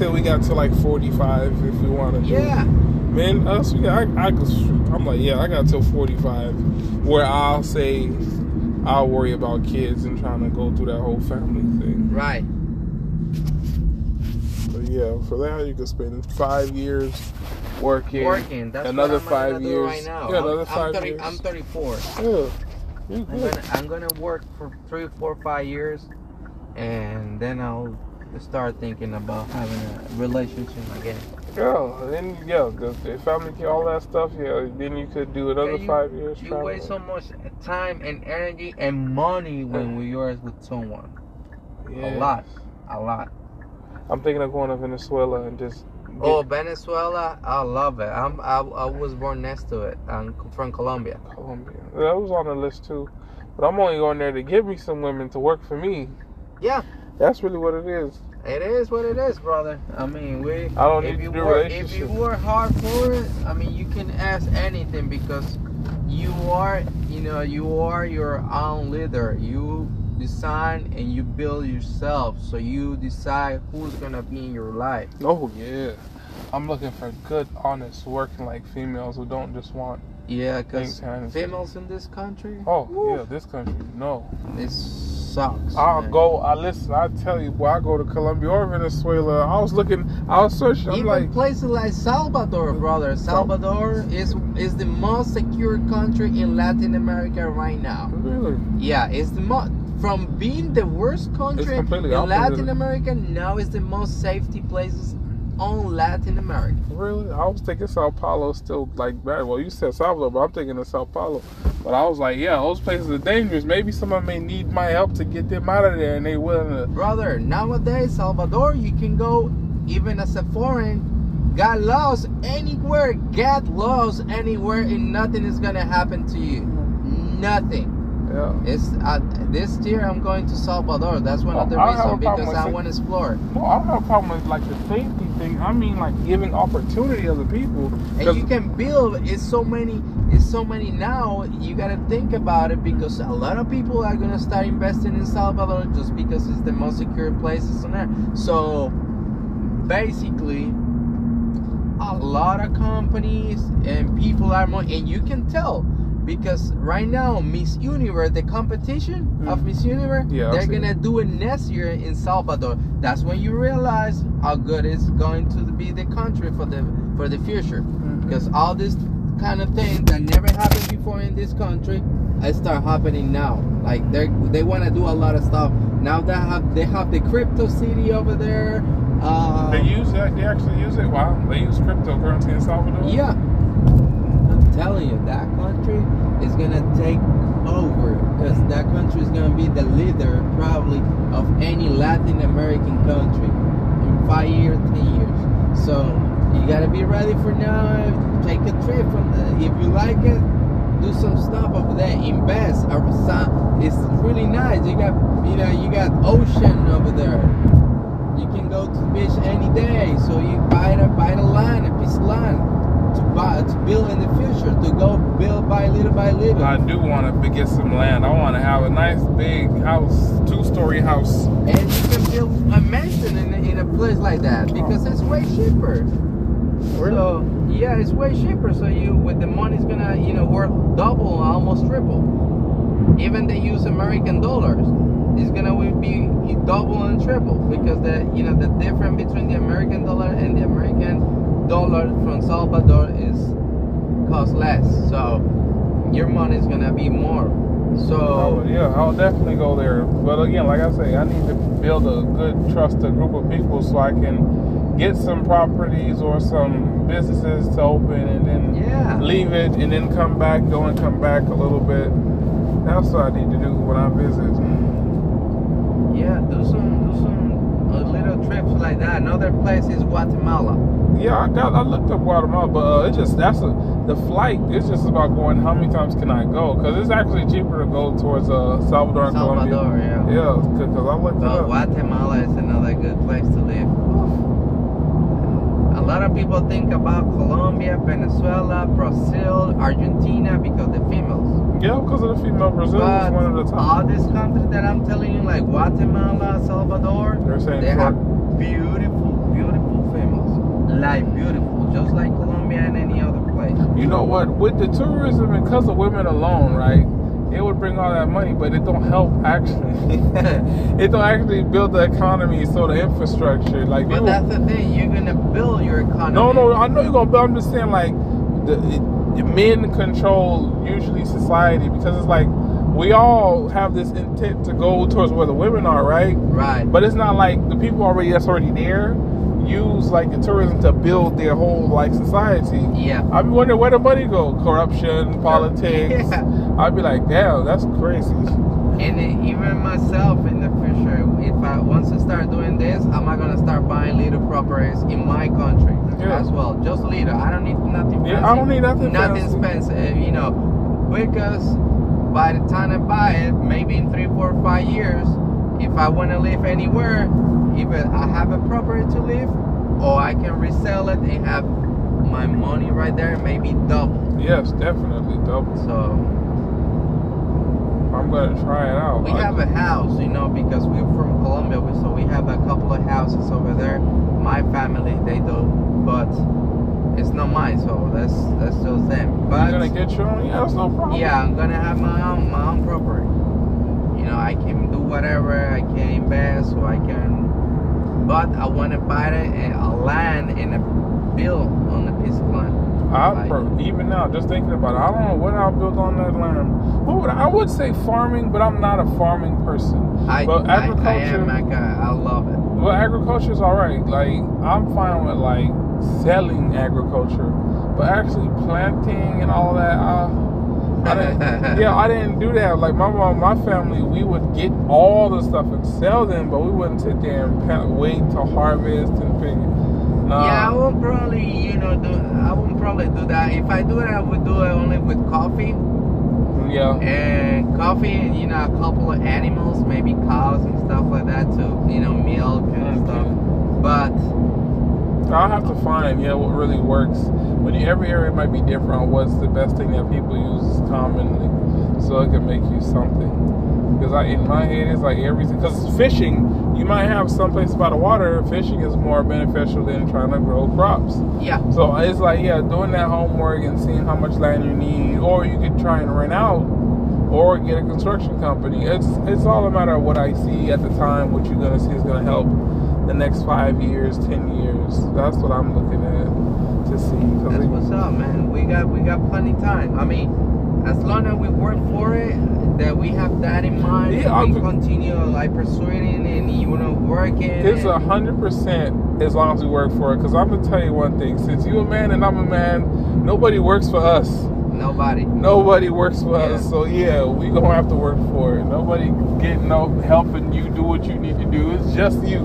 said we got to like 45 if we want to. Yeah. Man, us, we got, I, I, I'm like, yeah, I got till 45 where I'll say I'll worry about kids and trying to go through that whole family thing. Right. But yeah, for that, you could spend five years working. Working. That's another what I'm five years. right now. Yeah, I'm- another I'm, five 30, years. I'm 34. Yeah. I'm gonna I'm gonna work for three, four, five years, and then I'll start thinking about having a relationship again. Yeah, then yeah, the, the family, all that stuff. Yeah, then you could do another Yeah, you- five years. You waste so much time and energy and money when we are with someone. Yeah. A lot, a lot. I'm thinking of going to Venezuela and just. Oh, get, Oh, Venezuela, I love it. I'm I, I was born next to it. I'm from Colombia. Colombia. That was on the list too. But I'm only going there to get me some women to work for me. Yeah. That's really what it is. It is what it is, brother. I mean, we. I don't if need you to do work, if you work hard for it, I mean, you can ask anything because you are, you know, you are your own leader. You design and you build yourself, so you decide who's gonna be in your life. Oh yeah. I'm looking for good, honest, working like females who don't just want Yeah, because females in this country, Oh woo, yeah, this country. No. it sucks. I'll man. go. I listen. I tell you, boy, I go to Colombia or Venezuela. I was looking. I was searching. I'm Even like, places like Salvador, brother. Salvador is is the most secure country in Latin America right now. really? Yeah, it's the most from being the worst country in. Latin America. Now it's the most safety places on Latin America. Really? I was thinking Sao Paulo still like bad. Well, you said Salvador, but I'm thinking of Sao Paulo. But I was like, yeah, those places are dangerous. Maybe someone may need my help to get them out of there, and they willing to. Brother, nowadays Salvador, you can go even as a foreign, got lost anywhere, get lost anywhere, and nothing is gonna happen to you. Nothing. Yeah. It's uh, this year I'm going to Salvador. That's one of the Oh, have a reasons because I want to explore. No, I don't have a problem with like the safety thing. I mean, like giving opportunity to other people. And you can build. It's so many. It's so many now. You gotta think about it because a lot of people are gonna start investing in Salvador just because it's the most secure places on earth. So basically, a lot of companies and people are more, and you can tell because right now Miss Universe, the competition of Mm. Miss Universe, Yeah, they're gonna do it next year in Salvador. That's when you realize how good it's going to be the country for the for the future Mhm. because all this kind of thing that never happened before in this country it start happening now like they they want to do a lot of stuff now they have they have the crypto city over there uh, They use that. They actually use it. Wow. They use cryptocurrency in Salvador. yeah telling you that country is gonna take over because that country is gonna be the leader probably of any latin american country in five years ten years. So you gotta be ready for now take a trip from the, if you like it do some stuff over there invest. It's really nice. You got you know you got ocean over there. You can go to the beach any day. So you buy the buy the land a piece of land to buy to build in the future to go build by little by little I do want to get some land. I want to have a nice big house, two-story house. and you can build a mansion in, in a place like that oh. because it's way cheaper So yeah, it's way cheaper. So you with the money's gonna you know worth double, almost triple. Even they use American dollars, it's gonna be double and triple because the you know the difference between the American dollar and the American dollar from Salvador is cost less. So your money is gonna be more. So Oh, yeah, I'll definitely go there. But again, like I say, I need to build a good, trusted group of people so I can get some properties or some businesses to open and then yeah. leave it and then come back, go and come back a little bit. That's what I need to do when I visit. Yeah, do some do some little trips like that. Another place is Guatemala. Yeah, I got. I looked up Guatemala, but uh, it just that's a the flight. It's just about going. How many times can I go? Because it's actually cheaper to go towards uh, Salvador and Colombia. Salvador, yeah. Yeah, because I looked up. Guatemala is another good place to live. A lot of people think about Colombia, Venezuela, Brazil, Argentina because the females. Yeah, because of the female Brazil But is one of the top. all these countries that I'm telling you, like Guatemala, Salvador, They're saying they for- have beautiful, beautiful die beautiful, just like Colombia and any other place. You know what? With the tourism and because of women alone, right? It would bring all that money, but it don't help actually. it don't actually build the economy, so the infrastructure, like. But that's the thing, you're gonna build your economy. no, no, I know you're gonna. But I'm just saying, like, the it, men control usually society because it's like we all have this intent to go towards where the women are, right? Right. But it's not like the people already that's already there use like the tourism to build their whole like society. yeah. I be wondering where the money go. Corruption, politics. Yeah. I'd be like, damn, that's crazy. And then even myself in the future, if I once I start doing this, am I gonna start buying little properties in my country Yeah. as well? Just little. I don't need nothing. Yeah, fancy. I don't need nothing Nothing fancy. expensive, you know, because by the time I buy it, maybe in three, four, five years, if I want to live anywhere, either I have a property to live, or I can resell it and have my money right there, maybe double. Yes, definitely double. So I'm gonna try it out. We I- have a house, you know, because we're from Colombia, so we have a couple of houses over there. My family, they do, but it's not mine, so that's that's just them. You're But gonna get your own. Yeah, that's no problem. yeah, I'm gonna have my own my own property. You know, I can do whatever, I can invest, or I can. But I want to buy it and uh, a land and a build on a piece of land. I Like- per- even now, just thinking about it, I don't know what I'll build on that land. What would I, I would say farming, but I'm not a farming person. I, But I, I agriculture- am guy. I love it. Well, agriculture is all right. Like I'm fine with like selling agriculture, but actually planting and all that. I, I didn't, yeah, I didn't do that. Like my mom, my family, we would get all the stuff and sell them, but we wouldn't sit there and pa- wait to harvest and pick. Nah. Yeah, I won't probably, you know, do. I won't probably do that. If I do it, I would do it only with coffee yeah. and coffee, and you know, a couple of animals, maybe cows and stuff like that, to you know, milk and Okay. stuff. But I'll have to find yeah what really works. When you, every area might be different on what's the best thing that people use commonly, so it can make you something. Because I, in my head, it's like everything. Because fishing, you might have some place by the water. Fishing is more beneficial than trying to grow crops. yeah, So it's like yeah, doing that homework and seeing how much land you need, or you could try and rent out, or get a construction company. It's it's all a matter of what I see at the time. What you're gonna see is gonna help the next five years, ten years. That's what I'm looking at to see. that's it- what's up, man. We got we got plenty time. I mean, as long as we work for it, that we have that in mind, Yeah, and we continue like pursuing it and you know working. it's a hundred percent as long as we work for it. Because I'm gonna tell you one thing: since you a man and I'm a man, nobody works for us. nobody. Nobody works for Yeah. us, so yeah, we gonna have to work for it. Nobody getting no helping you do what you need to do. It's just you.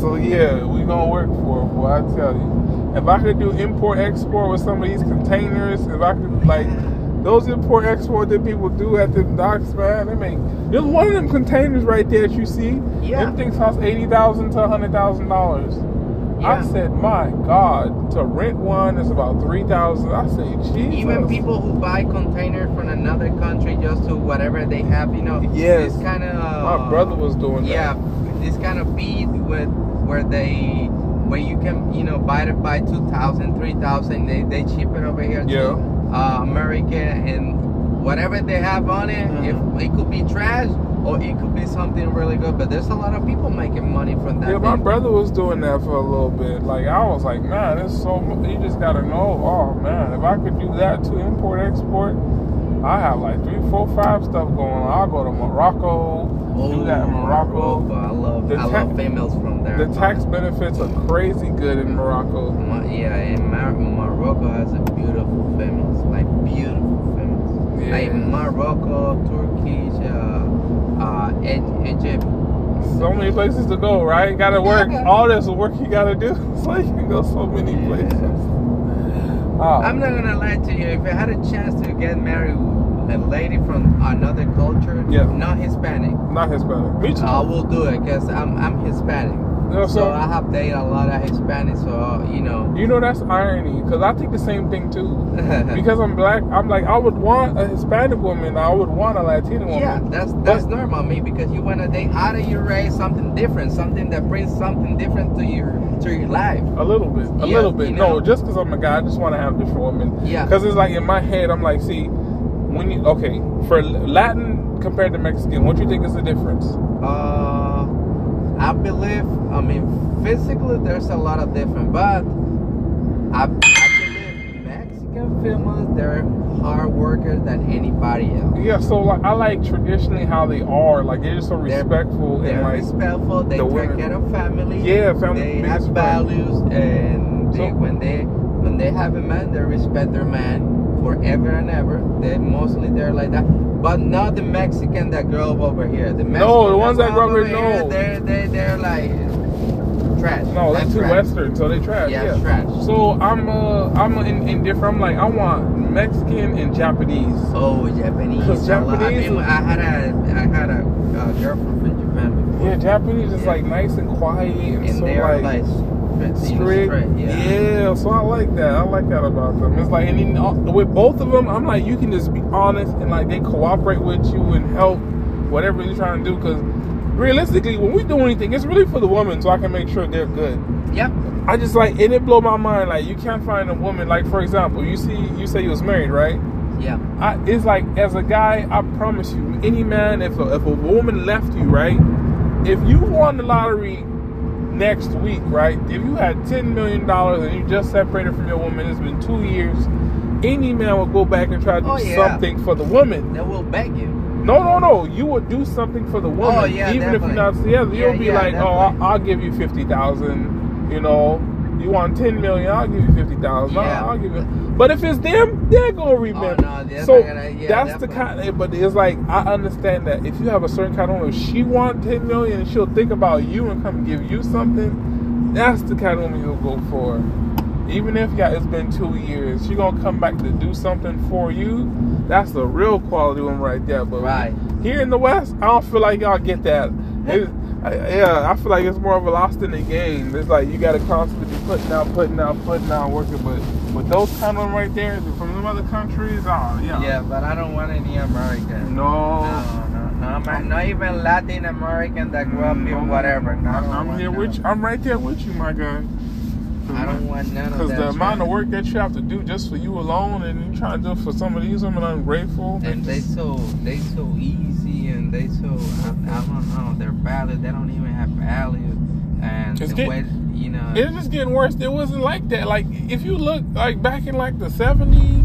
So yeah, we gonna work for it. Boy, I tell you, if I could do import export with some of these containers, if I could like those import export that people do at the docks, man, they make. There's one of them containers right there that you see. Yeah. Them things cost eighty thousand to hundred thousand dollars. I said, my God, to rent one is about three thousand. I say, Jesus. Even people who buy containers from another country just to whatever they have, you know. Yes. This kind of. My brother was doing that. Yeah, this kind of feed with where they where you can you know buy it by 2000 3000 they, they ship it over here Yeah. to uh, america and whatever they have on it Mhm. if it could be trash or it could be something really good but there's a lot of people making money from that Yeah, my brother was doing that for a little bit. Like I was like, man, it's so. You just gotta know. Oh man, if I could do that to import export, I have like three, four, five stuff going on. I'll go to Morocco, do that in Oh, Morocco. i love The i ta- love females from there The tax benefits are crazy good in Morocco. Mo- yeah and Mar- morocco has a beautiful females like beautiful females Yeah. like morocco Turkey, uh, uh, egypt So many places to go, right? Gotta work. All this work you gotta do. So you can go so many Yeah. places. Oh, I'm not gonna lie to you. If I had a chance to get married with a lady from another culture, Yeah. not Hispanic, not Hispanic. Me too. I will do it because I'm I'm Hispanic. Yeah, So so I have dated a lot of Hispanics, so you know. you know that's irony because I think the same thing too. Because I'm black, I'm like I would want a Hispanic woman. I would want a Latina woman. yeah, that's that's But- normal, me, because you want to date out of your race something different, something that brings something different to your to your life. A little bit, a Yeah, little bit. you No, just because I'm a guy, I just want to have different women. Yeah. Because it's like in my head, I'm like, see, when you okay for Latin compared to Mexican, what do you think is the difference? Uh, I believe, I mean, physically there's a lot of different, but I, They're hard workers than anybody else. Yeah, so like I like traditionally how they are. Like they're just so They're- respectful They're and like respectful, they the take women- care of family. Yeah, family They have values, and they, So- when they when they have a man, they respect their man forever and ever. They mostly they're like that, but not the Mexican that grow up over here. The Mexican No, the ones that grow up over here, no. they're they they're like trash. no, they're That's too trash. Western, so they trash. Yeah, Yeah, trash. So I'm uh I'm in, in different. I'm like I want Mexican and Japanese. Oh, Japanese. 'Cause lo- I, Japanese mean, I had a I had a, uh girlfriend from Japan before. Yeah, Japanese is Yeah. like nice and quiet and, and so they are like, like, strict, you know, strict. straight, yeah. so I like that. I like that about them. It's like, and then, uh, with both of them, I'm like, you can just be honest and like they cooperate with you and help whatever you're trying to do. Because realistically, when we do anything, it's really for the woman, so I can make sure they're good. Yep. I just like, and it blow my mind. Like, you can't find a woman. Like, for example, you see, you say you was married, right? Yeah. I, it's like as a guy, I promise you, any man, if a, if a woman left you, right, if you won the lottery next week, right, if you had ten million dollars and you just separated from your woman, it's been two years, any man will go back and try to do Oh, yeah. something for the woman. They will beg you. No, no, no. You would do something for the woman, Oh, yeah, even if you're not together. Yeah, You'll be like, "Oh, I'll. I'll give you fifty thousand. You know, you want ten million? I'll give you fifty thousand. Yeah. I'll give you." But if it's them, they're gonna oh, remember. no, that's so gonna- yeah, that's the definitely. kind. But it's like I understand that if you have a certain kind of woman, if she want ten million, and she'll think about you and come give you something. That's the kind of woman you'll go for. Even if yeah, it's been two years, she gonna come back to do something for you. That's the real quality one right there. But Right. here in the West, I don't feel like y'all get that. It, yeah, I feel like it's more of a lost in the game. It's like you gotta constantly be putting out, putting out, putting out, working. But with those kind of right there, from them other countries, oh yeah, Yeah, but I don't want any American. no. No, no, no. I'm not even Latin American that grew up mm, here, whatever. No, I'm here with you. I'm right there with you, my guy. I don't want none of that. Because the amount of work that you have to do just for you alone, and you trying to do it for some of these women ungrateful. And they so they so easy and they so I, I don't know They're value they don't even have value and It's the get- way you know It's just getting worse. It wasn't like that. Like if you look like back in like the seventies,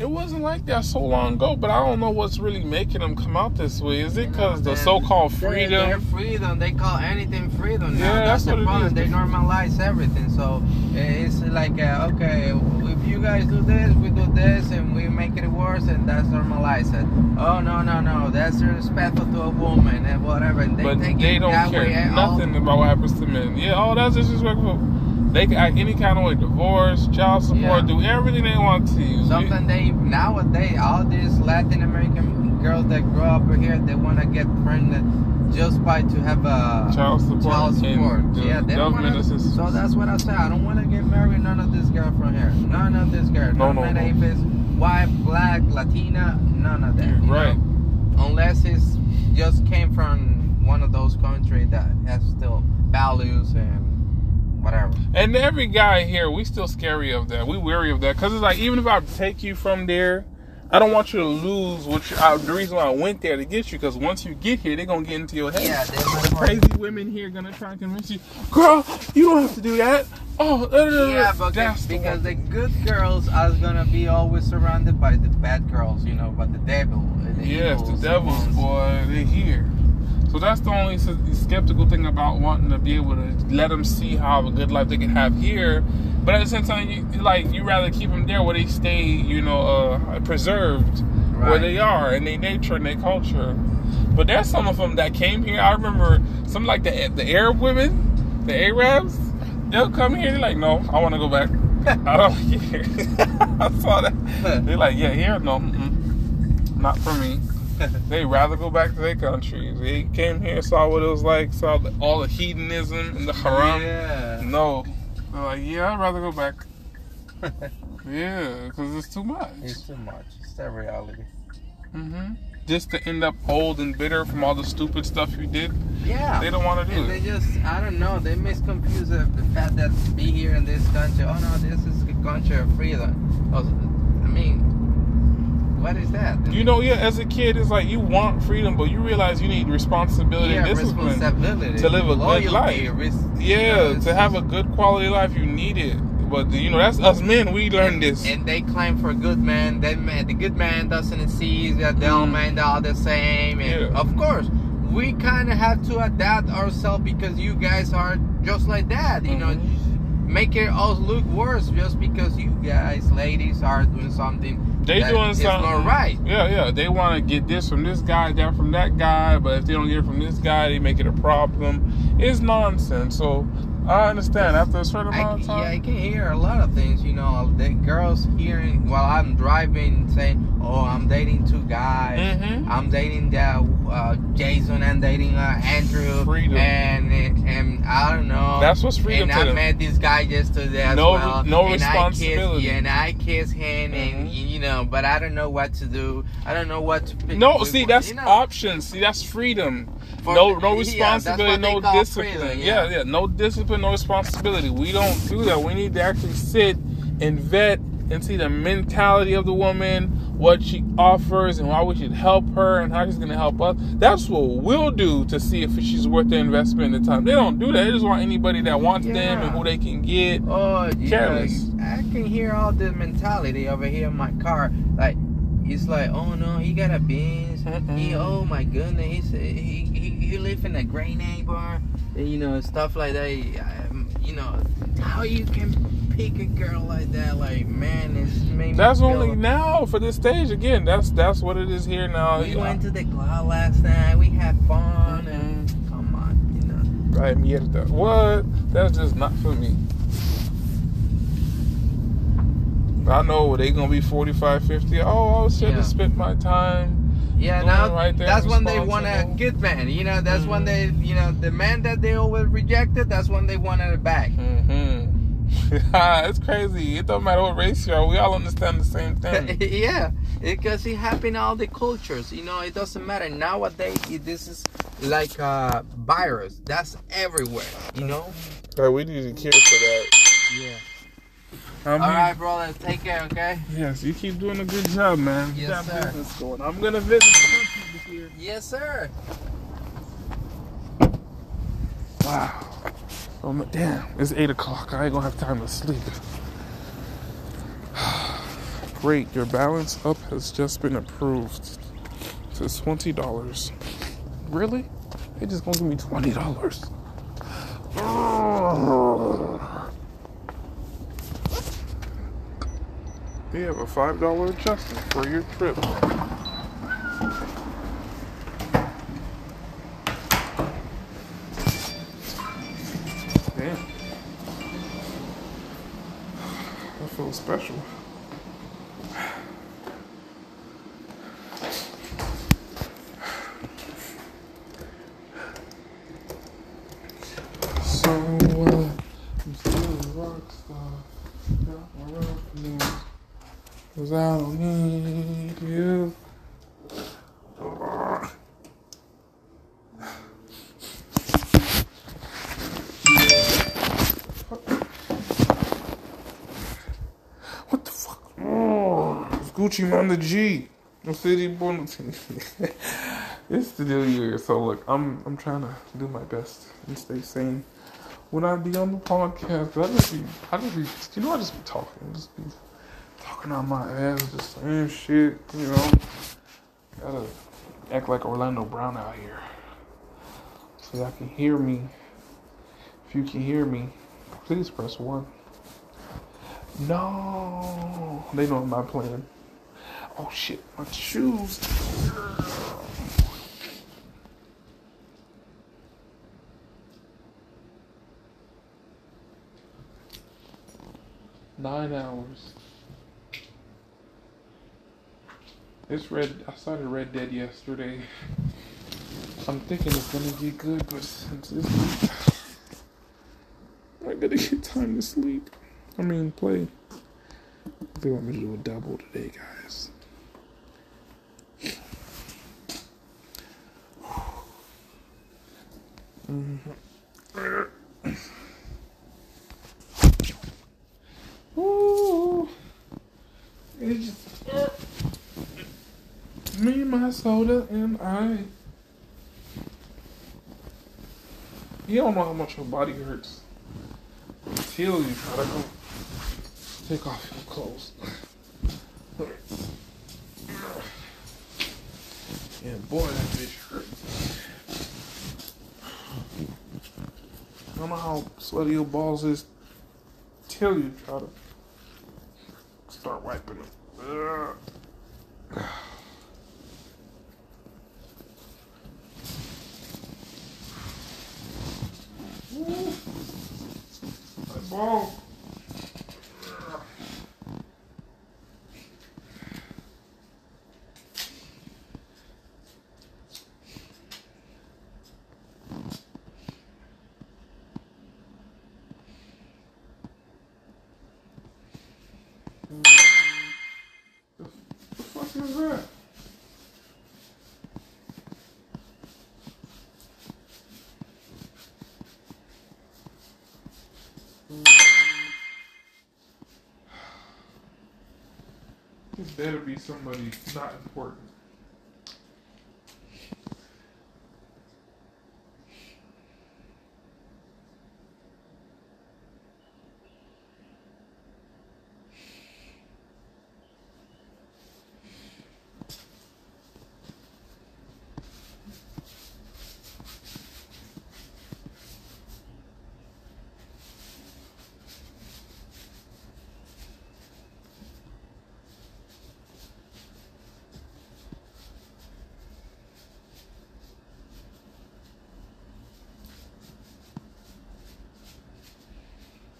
it wasn't like that so long ago. But I don't know what's really making them come out this way. Is it because the so-called freedom? They're freedom. They call anything freedom now. Yeah, that's, that's what the it problem. is. They normalize everything. So eh, it's like, uh, okay, if you guys do this, we do this, and we make it worse, and that's normalized. it. Oh no, no, no, that's disrespectful to a woman and whatever. And they but they don't care and all- nothing about what happens to men. Yeah, oh, that's disrespectful. They can act any kind of way, divorce, child support, Yeah. do everything they want to. you. Something they nowadays, all these Latin American girls that grow up here, they want to get pregnant just by to have a Child support Child support. yeah, they wanna. So that's what I say. I don't want to get married. None of this girl from here. None of this girl. No, no no, matter if it's white, black, Latina. None of that. Right. know? Unless it's just came from one of those countries that has still values and whatever. And every guy here, we still scary of that. We weary of that because it's like even if I take you from there, I don't want you to lose what you, uh, the reason why I went there to get you. Because once you get here, they're gonna get into your head. Yeah, The crazy women here gonna try and convince you, girl, you don't have to do that. Oh, uh, uh, Yeah, uh, but that's the because one. the good girls are gonna be always surrounded by the bad girls, you know, by the devil. The yes, the evils, devils, boy, they're here. So that's the only skeptical thing about wanting to be able to let them see how a good life they can have here. But at the same time, you like you rather keep them there where they stay, you know, uh, preserved where they are in their nature and their culture. But there's some of them that came here. I remember some like the the Arab women, the Arabs. They'll come here. They're like, no, I want to go back. I don't care. I saw that. They're like, yeah, here, no, not for me. They rather go back to their country. They came here, saw what it was like, saw the, all the hedonism and the haram. Yeah. No, they're like, yeah, I'd rather go back. Yeah, because it's too much. It's too much. It's that reality. hmm Just to end up old and bitter from all the stupid stuff you did, Yeah. they don't want to do And they just, I don't know, they misconfuse the, the fact that be here in this country, oh no, this is a country of freedom. I mean, what is that? You know, yeah, as a kid, it's like you want freedom, but you realize you need responsibility yeah, and discipline. responsibility. to live a good loyalty, life. ris- you Yeah, know, to have a good quality life, you need it. But you know, that's us men. We learned this. And they claim for a good man. That man, the good man doesn't see that the old Mm. man are all the same. And Yeah. of course, we kind of have to adapt ourselves because you guys are just like that. You know, Make it all look worse just because you guys, ladies, are doing something. They doing something not right. Yeah, yeah. They want to get this from this guy, that from that guy. But if they don't get it from this guy, they make it a problem. It's nonsense. So I understand after a certain I, amount of time. yeah, I can hear a lot of things. You know, the girls hearing while I'm driving saying, "Oh, I'm dating two guys. Mhm. I'm dating that uh, Jason. I'm dating uh, Andrew. Freedom. And and I don't know. That's what's freedom And I them. met this guy yesterday as No- well. no and responsibility. I kiss, yeah, and I kiss him, and Mhm. you know, but I don't know what to do. I don't know what to pick. No, with- see, that's you know, options. See, that's freedom. for- no, no responsibility, what no discipline. freedom, yeah. yeah, no discipline, no responsibility. We don't do that. We need to actually sit and vet and see the mentality of the woman, what she offers, and why we should help her, and how she's going to help us. That's what we'll do to see if she's worth the investment and the time. They don't do that. They just want anybody that wants them and who they can get. Oh, yeah. I can hear all the mentality over here in my car. Like, it's like, oh no, he got a Benz. He, oh my goodness, he's, he, he, he live in a great neighbor. And, you know, stuff like that. You know, how you can pick a girl like that? Like, man, it's made That's only now for this stage. Again, that's that's what it is here now. We went to the club last night. We had fun. And Mm-hmm. come on, you know. Right, mierda. What? That's just not for me. I know they gonna be 45, 50. Oh, I should have Yeah. spent my time. Yeah, now right there, that's when they want a good man. You know, that's when Mhm. they, you know, the man that they always rejected. That's when they wanted it back. Mm-hmm. Ah, it's crazy. It don't matter what race you are. We all understand the same thing. yeah, because it happened in all the cultures. You know, it doesn't matter nowadays. it- This is like a virus. That's everywhere. You know. Right, we need to care for that. Yeah. I'm All here- right, brother. Take care. Okay. Yes, you keep doing a good job, man. Yes, sir. going. I'm gonna visit the country this year. Yes, sir. Wow. Oh my, damn, it's eight o'clock. I ain't gonna have time to sleep. Great, your balance up has just been approved to twenty dollars. Really? They just gonna give me twenty dollars. We have a five dollar adjustment for your trip. Special. So, uh, I'm still a rock star. Got my roughness. Cause I don't need you. What the fuck? Oh, it's Gucci Mane the G. No city born. it's the new year, so look, I'm I'm trying to do my best and stay sane. When I be on the podcast, I just be, I just be, you know, I just be talking, just be talking on my ass, just saying shit, you know. Gotta act like Orlando Brown out here, so y'all can hear me. If you can hear me, please press one. No, they know not playing. Oh shit, my shoes. Nine hours. It's Red. I started Red Dead yesterday. I'm thinking it's gonna be good, but since I gotta get time to sleep. I mean, play. They want me to do a double today, guys. Ooh, it's just me, my soda, and I. You don't know how much your body hurts until you try to go take off your clothes. And boy, that bitch don't know how sweaty your balls is till you try to start wiping them. Ugh. My ball. The, the fuck is that? This better be somebody not important. Ugh. Ugh, What charger at? Ugh, shit. Freezing. It's cold out here.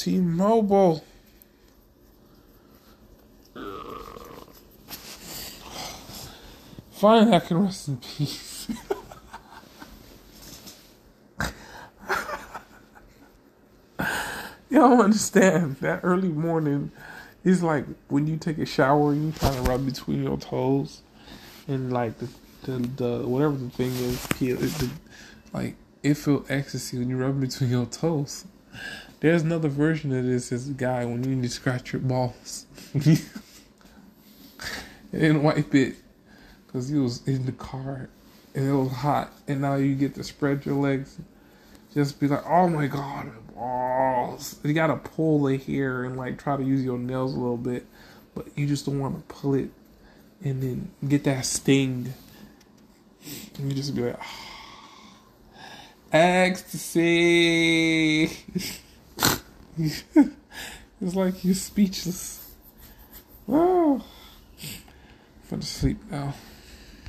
T-Mobile. Fine, I can rest in peace. you don't understand. That early morning is like when you take a shower and you try to rub between your toes, and like the the, the whatever the thing is, like it feel ecstasy when you rub between your toes. There's another version of this. This guy when you need to scratch your balls and wipe it because he was in the car and it was hot, and now you get to spread your legs. Just be like, oh my god, my balls. You gotta pull the hair and like try to use your nails a little bit, but you just don't want to pull it and then get that sting. And you just be like, oh, ecstasy. it's like you're speechless. Oh, I'm going to sleep now.